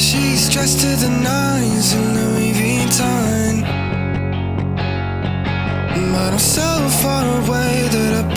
She's dressed to the nines in Louis Vuitton. But I'm so far away that I